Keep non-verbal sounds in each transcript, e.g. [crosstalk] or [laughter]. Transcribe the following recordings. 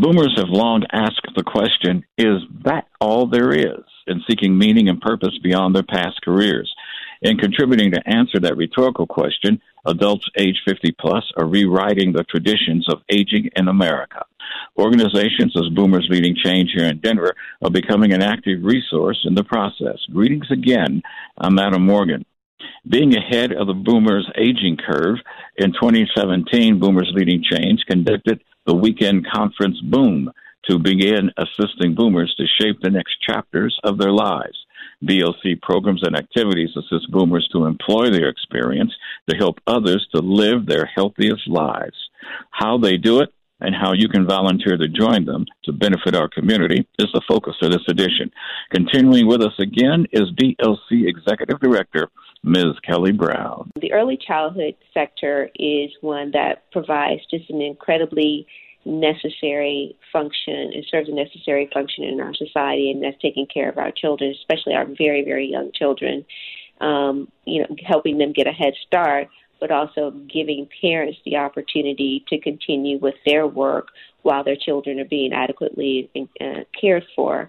Boomers have long asked the question is that all there is in seeking meaning and purpose beyond their past careers? In contributing to answer that rhetorical question, adults age 50 plus are rewriting the traditions of aging in America. Organizations as Boomers Leading Change here in Denver are becoming an active resource in the process. Greetings again. I'm Adam Morgan. Being ahead of the boomers' aging curve, in 2017, Boomers Leading Change conducted the weekend conference Boom to begin assisting boomers to shape the next chapters of their lives. BLC programs and activities assist boomers to employ their experience to help others to live their healthiest lives. How they do it and how you can volunteer to join them to benefit our community is the focus of this edition. Continuing with us again is BLC Executive Director Ms. Kelly Brown. The early childhood sector is one that provides just an incredibly necessary function and serves a necessary function in our society, and that's taking care of our children, especially our very, very young children. Um, you know, helping them get a head start, but also giving parents the opportunity to continue with their work while their children are being adequately uh, cared for.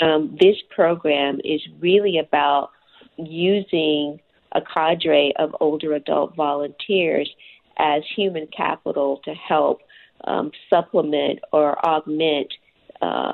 Um, this program is really about using a cadre of older adult volunteers as human capital to help um, supplement or augment uh,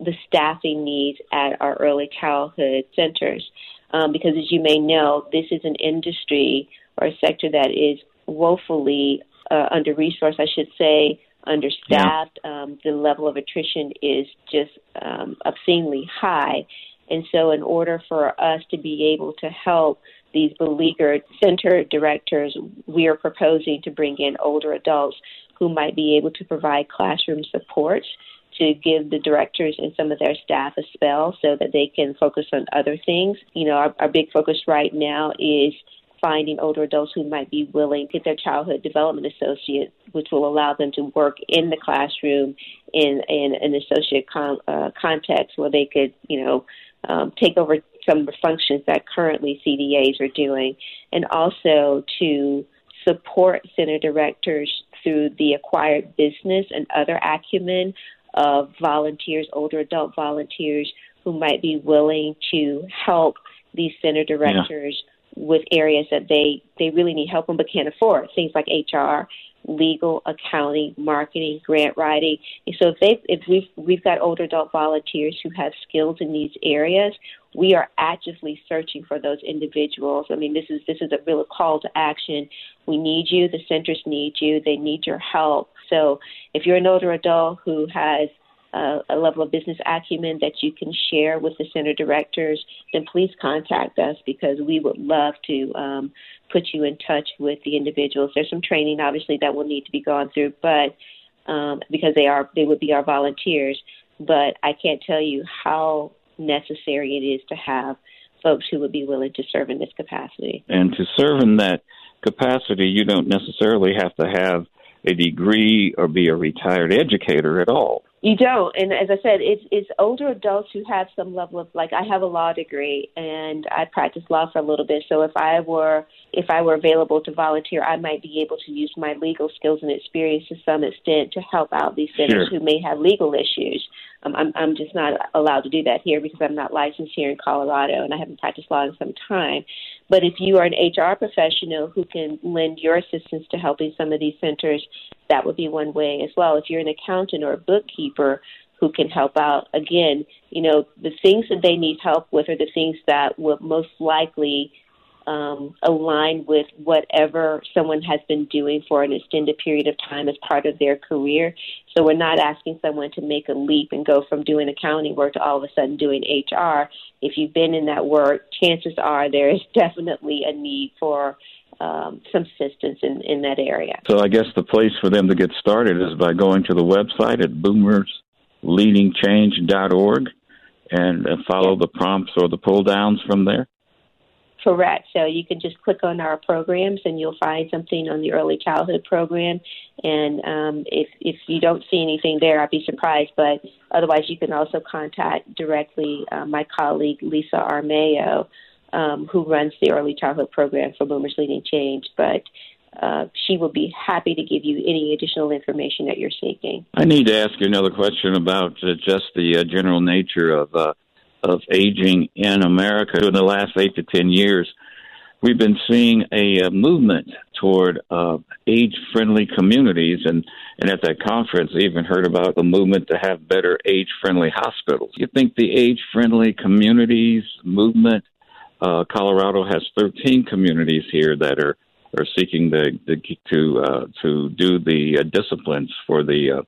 the staffing needs at our early childhood centers. Um, because, as you may know, this is an industry or a sector that is woefully uh, under resourced, I should say, understaffed. Yeah. Um, the level of attrition is just um, obscenely high. And so, in order for us to be able to help these beleaguered center directors, we are proposing to bring in older adults who might be able to provide classroom support to give the directors and some of their staff a spell so that they can focus on other things. You know, our, our big focus right now is finding older adults who might be willing to get their childhood development associate, which will allow them to work in the classroom in, in an associate con, uh, context where they could, you know, um, take over some of the functions that currently CDAs are doing, and also to support center directors through the acquired business and other acumen of volunteers, older adult volunteers who might be willing to help these center directors. With areas that they, they really need help in but can't afford, things like HR legal, accounting, marketing, grant writing. And so if they if we've we've got older adult volunteers who have skills in these areas, we are actively searching for those individuals. I mean, this is this is a real call to action. We need you. The centers need you. They need your help. So if you're an older adult who has uh, a level of business acumen that you can share with the center directors, then please contact us because we would love to um, put you in touch with the individuals. There's some training, obviously, that will need to be gone through, but um, because they are they would be our volunteers. But I can't tell you how necessary it is to have folks who would be willing to serve in this capacity. And to serve in that capacity, you don't necessarily have to have a degree or be a retired educator at all. You don't, and as I said, it's it's older adults who have some level of like I have a law degree and I practiced law for a little bit. So if I were if I were available to volunteer, I might be able to use my legal skills and experience to some extent to help out these centers sure. who may have legal issues. Um, I'm I'm just not allowed to do that here because I'm not licensed here in Colorado and I haven't practiced law in some time. But if you are an HR professional who can lend your assistance to helping some of these centers, that would be one way as well. If you're an accountant or a bookkeeper who can help out, again, you know, the things that they need help with are the things that will most likely um, align with whatever someone has been doing for an extended period of time as part of their career. So we're not asking someone to make a leap and go from doing accounting work to all of a sudden doing HR. If you've been in that work, chances are there is [laughs] definitely a need for um, some assistance in, in that area. So I guess the place for them to get started is by going to the website at boomersleadingchange.org and follow the prompts or the pull downs from there. Correct. So you can just click on our programs and you'll find something on the early childhood program. And um, if if you don't see anything there, I'd be surprised. But otherwise, you can also contact directly uh, my colleague Lisa Armayo, um, who runs the early childhood program for Boomers Leading Change. But uh, she will be happy to give you any additional information that you're seeking. I need to ask you another question about uh, just the uh, general nature of uh, of aging in America. In the last eight to ten years, we've been seeing a, uh, movement toward uh, age-friendly communities, and and at that conference, I even heard about the movement to have better age-friendly hospitals. You think the age-friendly communities movement? Uh, Colorado has 13 communities here that are are seeking the, the to uh, to do the uh, disciplines for the uh,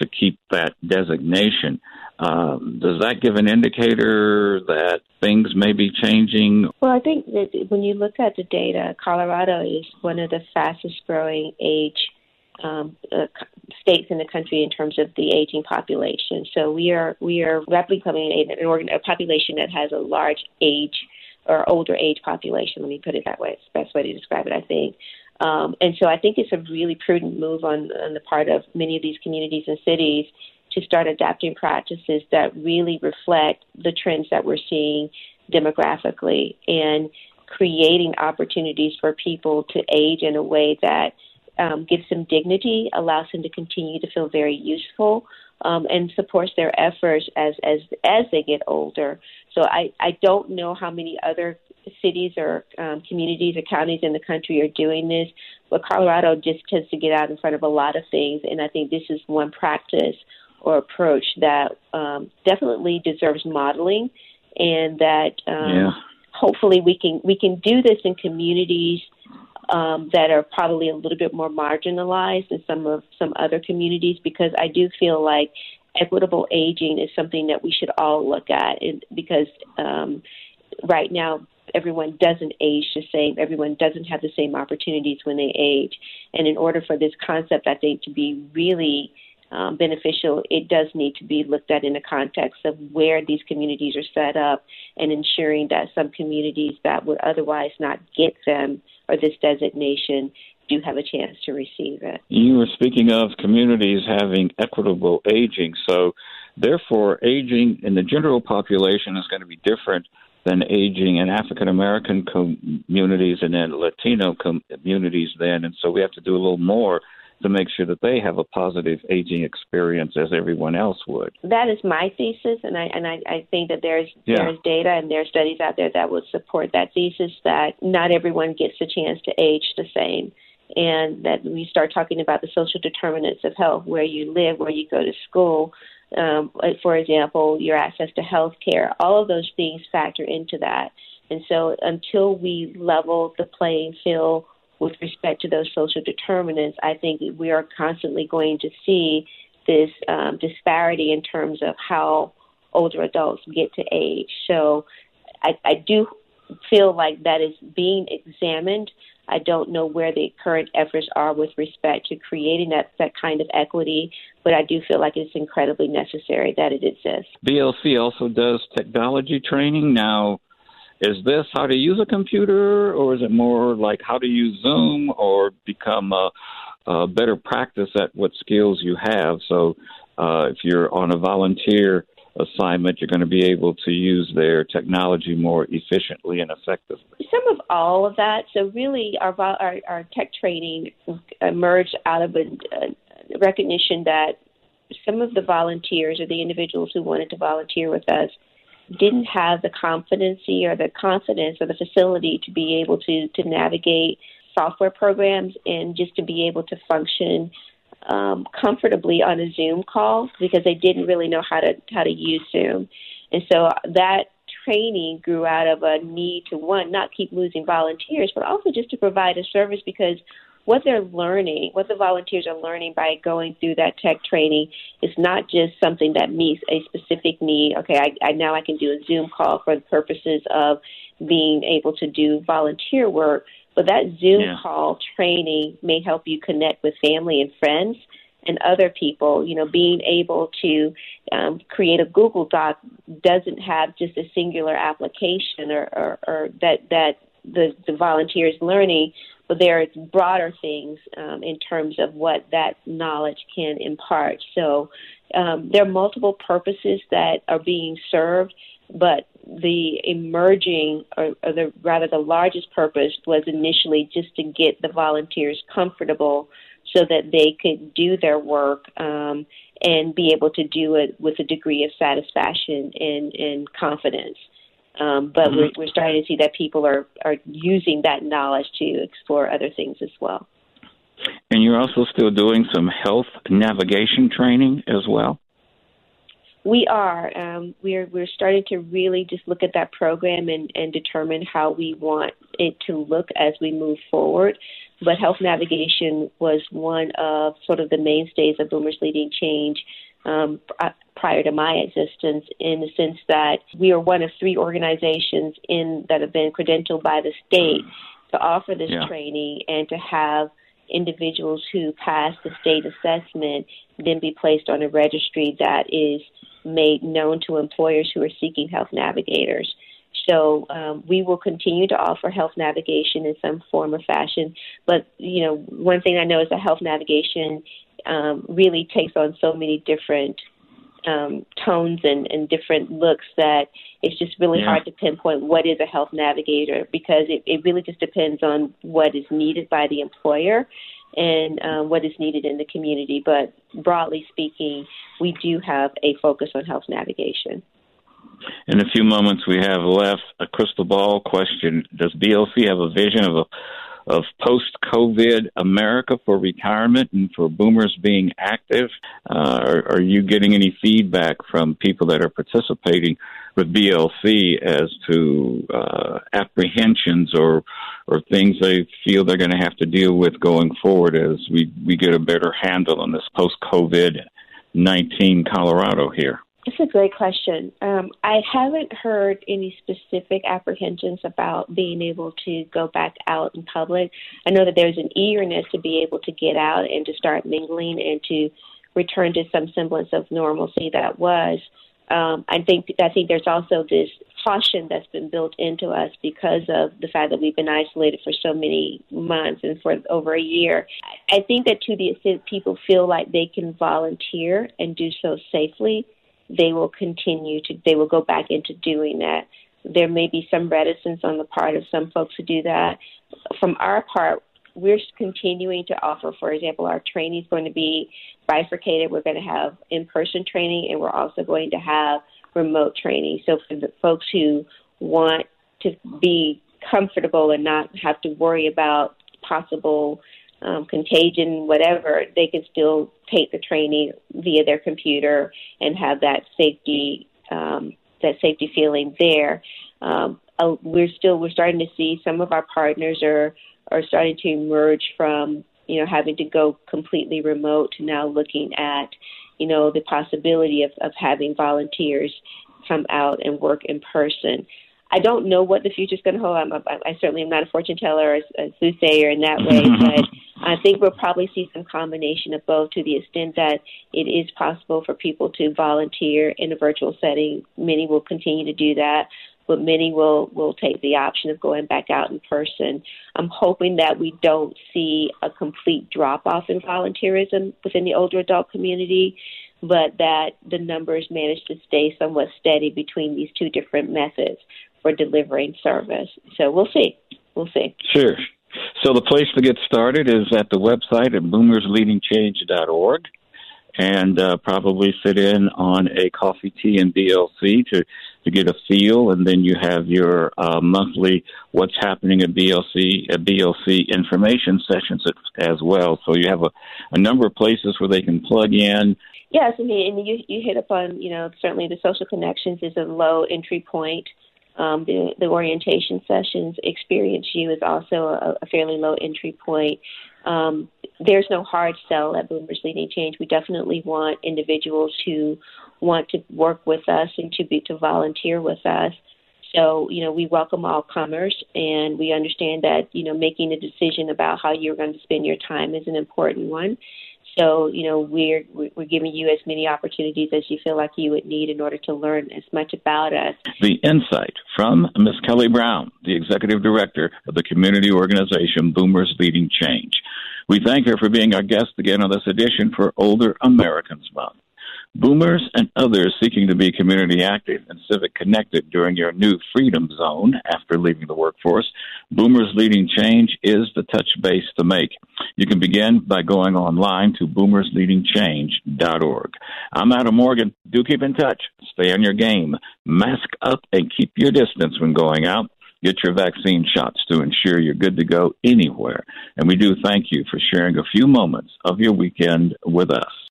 to keep that designation. Um, does that give an indicator that things may be changing? Well, I think that when you look at the data, Colorado is one of the fastest growing age um, uh, states in the country in terms of the aging population. So we are we are rapidly becoming an, an a population that has a large age or older age population. Let me put it that way. It's the best way to describe it, I think. Um, and so I think it's a really prudent move on, on the part of many of these communities and cities to start adapting practices that really reflect the trends that we're seeing demographically and creating opportunities for people to age in a way that um, gives them dignity, allows them to continue to feel very useful, um, and supports their efforts as as as they get older. So I I don't know how many other cities or um, communities or counties in the country are doing this, but Colorado just tends to get out in front of a lot of things, and I think this is one practice or approach that um, definitely deserves modeling, and that um, yeah. hopefully we can we can do this in communities um, that are probably a little bit more marginalized than some of some other communities because I do feel like equitable aging is something that we should all look at and because um, right now everyone doesn't age the same everyone doesn't have the same opportunities when they age and in order for this concept i think to be really um, beneficial, it does need to be looked at in the context of where these communities are set up and ensuring that some communities that would otherwise not get them or this designation do have a chance to receive it. You were speaking of communities having equitable aging, so therefore, aging in the general population is going to be different than aging in African American communities and then Latino communities. Then, and so we have to do a little more to make sure that they have a positive aging experience as everyone else would. That is my thesis, and I and I, I think that there's yeah. there's data and there's studies out there that would support that thesis that not everyone gets a chance to age the same. And that we start talking about the social determinants of health, where you live, where you go to school, um, for example, your access to health care, all of those things factor into that. And so until we level the playing field with respect to those social determinants, I think we are constantly going to see this um, disparity in terms of how older adults get to age. So I, I do feel like that is being examined. I don't know where the current efforts are with respect to creating that, that kind of equity, but I do feel like it's incredibly necessary that it exists. BLC also does technology training. Now, is this how to use a computer, or is it more like how to use Zoom or become a, a better practice at what skills you have? So, uh, if you're on a volunteer assignment, you're going to be able to use their technology more efficiently and effectively. Some of all of that. So, really, our our, our tech training emerged out of a, a recognition that some of the volunteers or the individuals who wanted to volunteer with us didn't have the competency or the confidence or the facility to be able to to navigate software programs and just to be able to function um, comfortably on a Zoom call because they didn't really know how to how to use Zoom, and so that training grew out of a need to one not keep losing volunteers, but also just to provide a service because what they're learning, what the volunteers are learning by going through that tech training is not just something that meets a specific need. Okay, I, I now I can do a Zoom call for the purposes of being able to do volunteer work, but that Zoom yeah. call training may help you connect with family and friends and other people. You know, being able to um, create a Google Doc doesn't have just a singular application or, or, or that that the, the volunteers learning but there are broader things um, in terms of what that knowledge can impart. So um, there are multiple purposes that are being served, but the emerging, or, or the rather the largest purpose was initially just to get the volunteers comfortable so that they could do their work um, and be able to do it with a degree of satisfaction and, and confidence. Um, but mm-hmm. we're, we're starting to see that people are, are using that knowledge to explore other things as well. And you're also still doing some health navigation training as well? We are. Um, we're we're starting to really just look at that program and, and determine how we want it to look as we move forward. But health navigation was one of sort of the mainstays of Boomers Leading Change um, prior to my existence, in the sense that we are one of three organizations in that have been credentialed by the state to offer this yeah. training and to have individuals who pass the state assessment then be placed on a registry that is made known to employers who are seeking health navigators. So um, we will continue to offer health navigation in some form or fashion. But you know, one thing I know is that health navigation um, really takes on so many different um, tones and, and different looks that it's just really yeah. hard to pinpoint what is a health navigator because it, it really just depends on what is needed by the employer and um, what is needed in the community. But broadly speaking, we do have a focus on health navigation. In a few moments we have left, a crystal ball question: Does BLC have a vision of a of post COVID America for retirement and for boomers being active? Uh, are, are, you getting any feedback from people that are participating with BLC as to uh, apprehensions or or things they feel they're going to have to deal with going forward as we, we get a better handle on this post COVID 19 Colorado here? It's a great question. Um, I haven't heard any specific apprehensions about being able to go back out in public. I know that there's an eagerness to be able to get out and to start mingling and to return to some semblance of normalcy that was. Um, I think I think there's also this caution that's been built into us because of the fact that we've been isolated for so many months and for over a year. I think that to the extent people feel like they can volunteer and do so safely, they will continue to, they will go back into doing that. There may be some reticence on the part of some folks to do that. From our part, we're continuing to offer, for example, our training is going to be bifurcated. We're going to have in person training and we're also going to have remote training. So for the folks who want to be comfortable and not have to worry about possible um, contagion, whatever, they can still take the training via their computer and have that safety um, that safety feeling there. Um, uh, we're still we're starting to see some of our partners are are starting to emerge from you know having to go completely remote to now looking at you know the possibility of, of having volunteers come out and work in person. I don't know what the future is going to hold. I'm a, I certainly am not a fortune teller or a soothsayer in that way, mm-hmm. but I think we'll probably see some combination of both to the extent that it is possible for people to volunteer in a virtual setting. Many will continue to do that, but many will, will take the option of going back out in person. I'm hoping that we don't see a complete drop off in volunteerism within the older adult community but that the numbers manage to stay somewhat steady between these two different methods for delivering service. So we'll see. We'll see. Sure. So the place to get started is at the website at boomersleadingchange.org and uh, probably sit in on a coffee tea and BLC to to get a feel, and then you have your uh, monthly what's happening at BLC at BLC information sessions as well. So you have a, a number of places where they can plug in. Yes, and you you hit upon you know certainly the social connections is a low entry point um, the, the orientation sessions, Experience You is also a, a fairly low entry point. Um, there's no hard sell at Boomers Leading Change. We definitely want individuals who want to work with us and to be to volunteer with us. So, you know, we welcome all comers and we understand that, you know, making a decision about how you're going to spend your time is an important one. So, you know, we're we're giving you as many opportunities as you feel like you would need in order to learn as much about us. The insight from Ms. Kelly Brown, the executive director of the community organization Boomers Leading Change. We thank her for being our guest again on this edition for Older Americans Month. Boomers and others seeking to be community active and civic connected during your new freedom zone after leaving the workforce, Boomers Leading Change is the touch base to make. You can begin by going online to boomersleadingchange.org. I'm Adam Morgan. Do keep in touch. Stay on your game. Mask up and keep your distance when going out. Get your vaccine shots to ensure you're good to go anywhere. And we do thank you for sharing a few moments of your weekend with us.